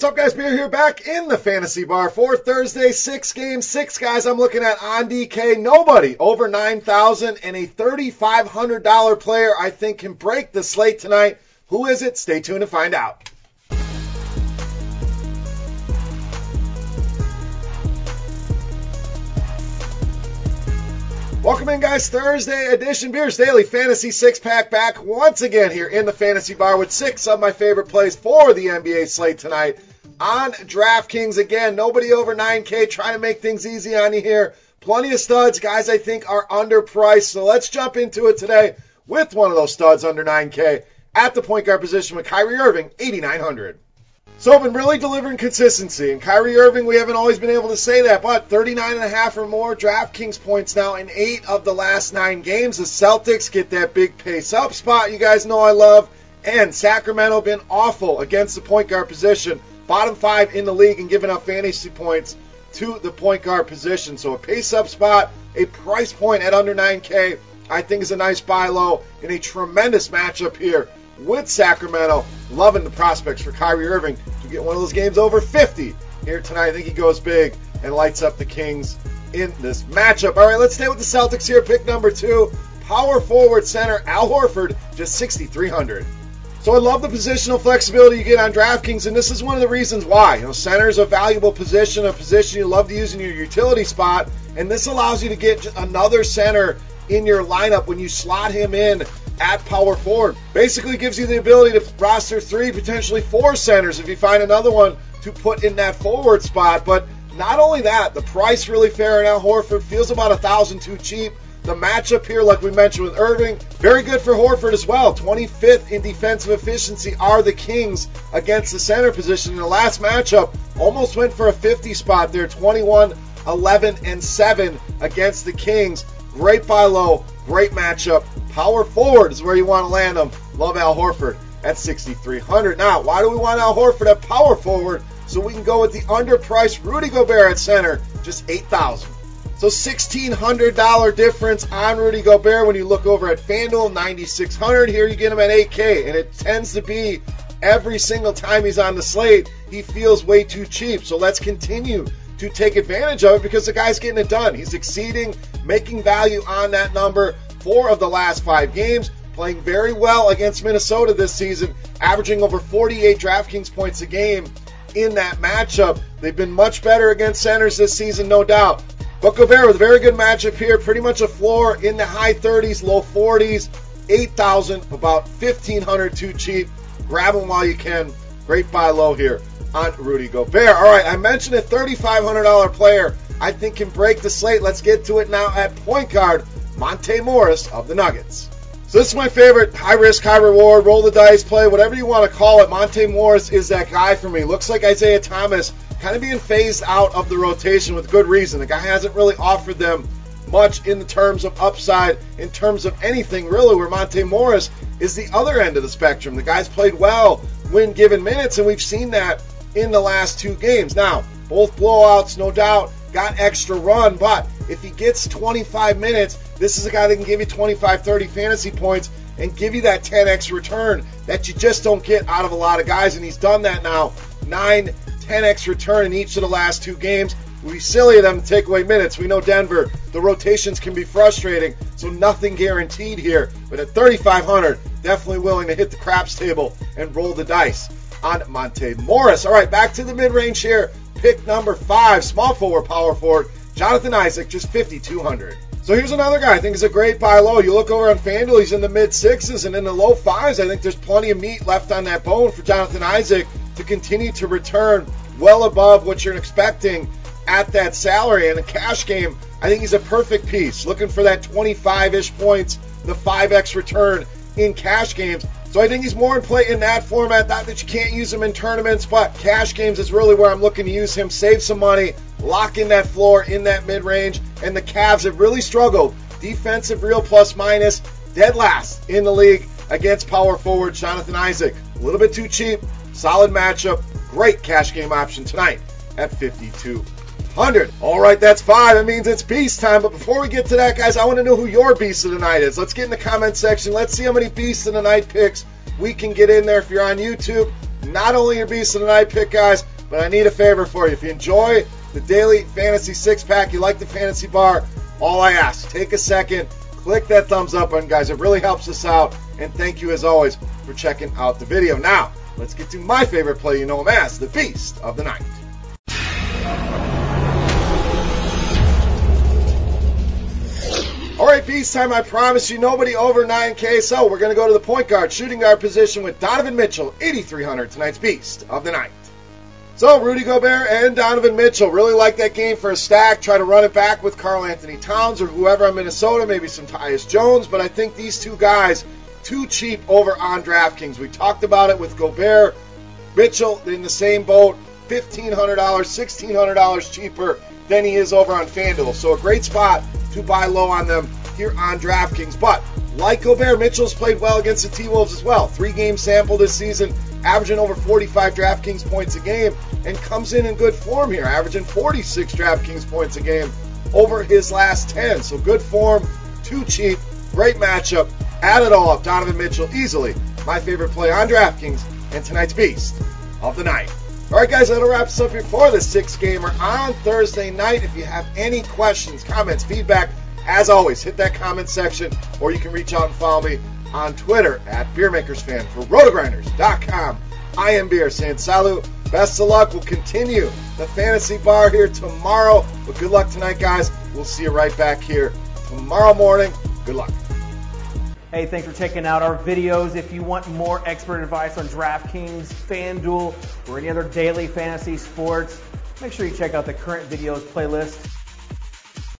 What's up, guys? Beer here back in the fantasy bar for Thursday, six games, six guys. I'm looking at on DK. Nobody over 9,000 and a $3,500 player I think can break the slate tonight. Who is it? Stay tuned to find out. Welcome in, guys. Thursday edition Beers Daily Fantasy Six Pack back once again here in the Fantasy Bar with six of my favorite plays for the NBA slate tonight on DraftKings. Again, nobody over 9K trying to make things easy on you here. Plenty of studs, guys. I think are underpriced. So let's jump into it today with one of those studs under 9K at the point guard position with Kyrie Irving, 8,900. So I've been really delivering consistency. And Kyrie Irving, we haven't always been able to say that, but 39 and a half or more DraftKings points now in eight of the last nine games. The Celtics get that big pace up spot you guys know I love. And Sacramento been awful against the point guard position. Bottom five in the league and giving up fantasy points to the point guard position. So a pace up spot, a price point at under 9K, I think is a nice buy low in a tremendous matchup here with Sacramento. Loving the prospects for Kyrie Irving to get one of those games over 50 here tonight. I think he goes big and lights up the Kings in this matchup. All right, let's stay with the Celtics here. Pick number two, power forward center Al Horford, just 6,300. So I love the positional flexibility you get on DraftKings, and this is one of the reasons why. You know, center is a valuable position, a position you love to use in your utility spot, and this allows you to get another center in your lineup when you slot him in at power forward. Basically gives you the ability to roster three, potentially four centers if you find another one to put in that forward spot. But not only that, the price really fair now. Horford feels about a thousand too cheap. The matchup here, like we mentioned with Irving, very good for Horford as well. 25th in defensive efficiency are the Kings against the center position. In the last matchup, almost went for a 50 spot there, 21, 11, and 7 against the Kings. Great buy low, great matchup. Power forward is where you want to land them. Love Al Horford at 6,300. Now, why do we want Al Horford at power forward? So we can go with the underpriced Rudy Gobert at center, just 8,000. So $1,600 difference on Rudy Gobert when you look over at FanDuel, 9,600. Here you get him at 8K, and it tends to be every single time he's on the slate, he feels way too cheap. So let's continue to take advantage of it because the guy's getting it done. He's exceeding, making value on that number. Four of the last five games, playing very well against Minnesota this season, averaging over 48 DraftKings points a game in that matchup. They've been much better against centers this season, no doubt. But Gobert with a very good matchup here, pretty much a floor in the high 30s, low 40s, 8,000, about 1,500 too cheap. Grab them while you can. Great buy low here on Rudy Gobert. All right, I mentioned a $3,500 player I think can break the slate. Let's get to it now at point guard, Monte Morris of the Nuggets. So this is my favorite high risk, high reward, roll the dice play, whatever you want to call it. Monte Morris is that guy for me. Looks like Isaiah Thomas kind of being phased out of the rotation with good reason. The guy hasn't really offered them much in the terms of upside, in terms of anything really, where Monte Morris is the other end of the spectrum. The guy's played well when given minutes, and we've seen that in the last two games. Now, both blowouts, no doubt, got extra run, but if he gets 25 minutes, this is a guy that can give you 25, 30 fantasy points and give you that 10x return that you just don't get out of a lot of guys, and he's done that now. 9, 10x return in each of the last two games. It would be silly of them to take away minutes. We know Denver, the rotations can be frustrating, so nothing guaranteed here. But at 3,500, definitely willing to hit the craps table and roll the dice on Monte Morris. All right, back to the mid range here. Pick number five, small forward, power forward, Jonathan Isaac, just 5,200. So here's another guy I think is a great buy low. You look over on FanDuel, he's in the mid sixes and in the low fives. I think there's plenty of meat left on that bone for Jonathan Isaac to continue to return well above what you're expecting at that salary. And a cash game, I think he's a perfect piece. Looking for that 25 ish points, the 5x return in cash games. So I think he's more in play in that format. Not that you can't use him in tournaments, but cash games is really where I'm looking to use him, save some money, lock in that floor in that mid range. And the Cavs have really struggled. Defensive real plus minus, dead last in the league against power forward Jonathan Isaac. A little bit too cheap, solid matchup, great cash game option tonight at 52. 100. All right, that's five. That means it's beast time. But before we get to that, guys, I want to know who your beast of the night is. Let's get in the comment section. Let's see how many beast of the night picks we can get in there. If you're on YouTube, not only your Beast of the Night pick, guys, but I need a favor for you. If you enjoy the daily fantasy six pack, you like the fantasy bar, all I ask, take a second, click that thumbs up button, guys. It really helps us out. And thank you, as always, for checking out the video. Now, let's get to my favorite play. You know him as the Beast of the Night. All right, Beast time. I promise you nobody over 9K. So we're going to go to the point guard, shooting guard position with Donovan Mitchell, 8,300, tonight's Beast of the Night. So Rudy Gobert and Donovan Mitchell really like that game for a stack. Try to run it back with Karl-Anthony Towns or whoever on Minnesota, maybe some Tyus Jones. But I think these two guys too cheap over on DraftKings. We talked about it with Gobert, Mitchell in the same boat, $1,500, $1,600 cheaper than he is over on FanDuel. So a great spot to buy low on them here on DraftKings. But like Gobert, Mitchell's played well against the T Wolves as well. Three game sample this season, averaging over 45 DraftKings points a game, and comes in in good form here, averaging 46 DraftKings points a game over his last 10. So good form, too cheap, great matchup. Add it all up. Donovan Mitchell easily my favorite play on DraftKings and tonight's beast of the night. All right, guys, that'll wrap us up here for the six gamer on Thursday night. If you have any questions, comments, feedback, as always, hit that comment section, or you can reach out and follow me on Twitter at BeerMakersFan for RotoGrinders.com. I am Beer saying salut. Best of luck. We'll continue the fantasy bar here tomorrow. But good luck tonight, guys. We'll see you right back here tomorrow morning. Good luck. Hey, thanks for checking out our videos. If you want more expert advice on DraftKings, FanDuel, or any other daily fantasy sports, make sure you check out the current videos playlist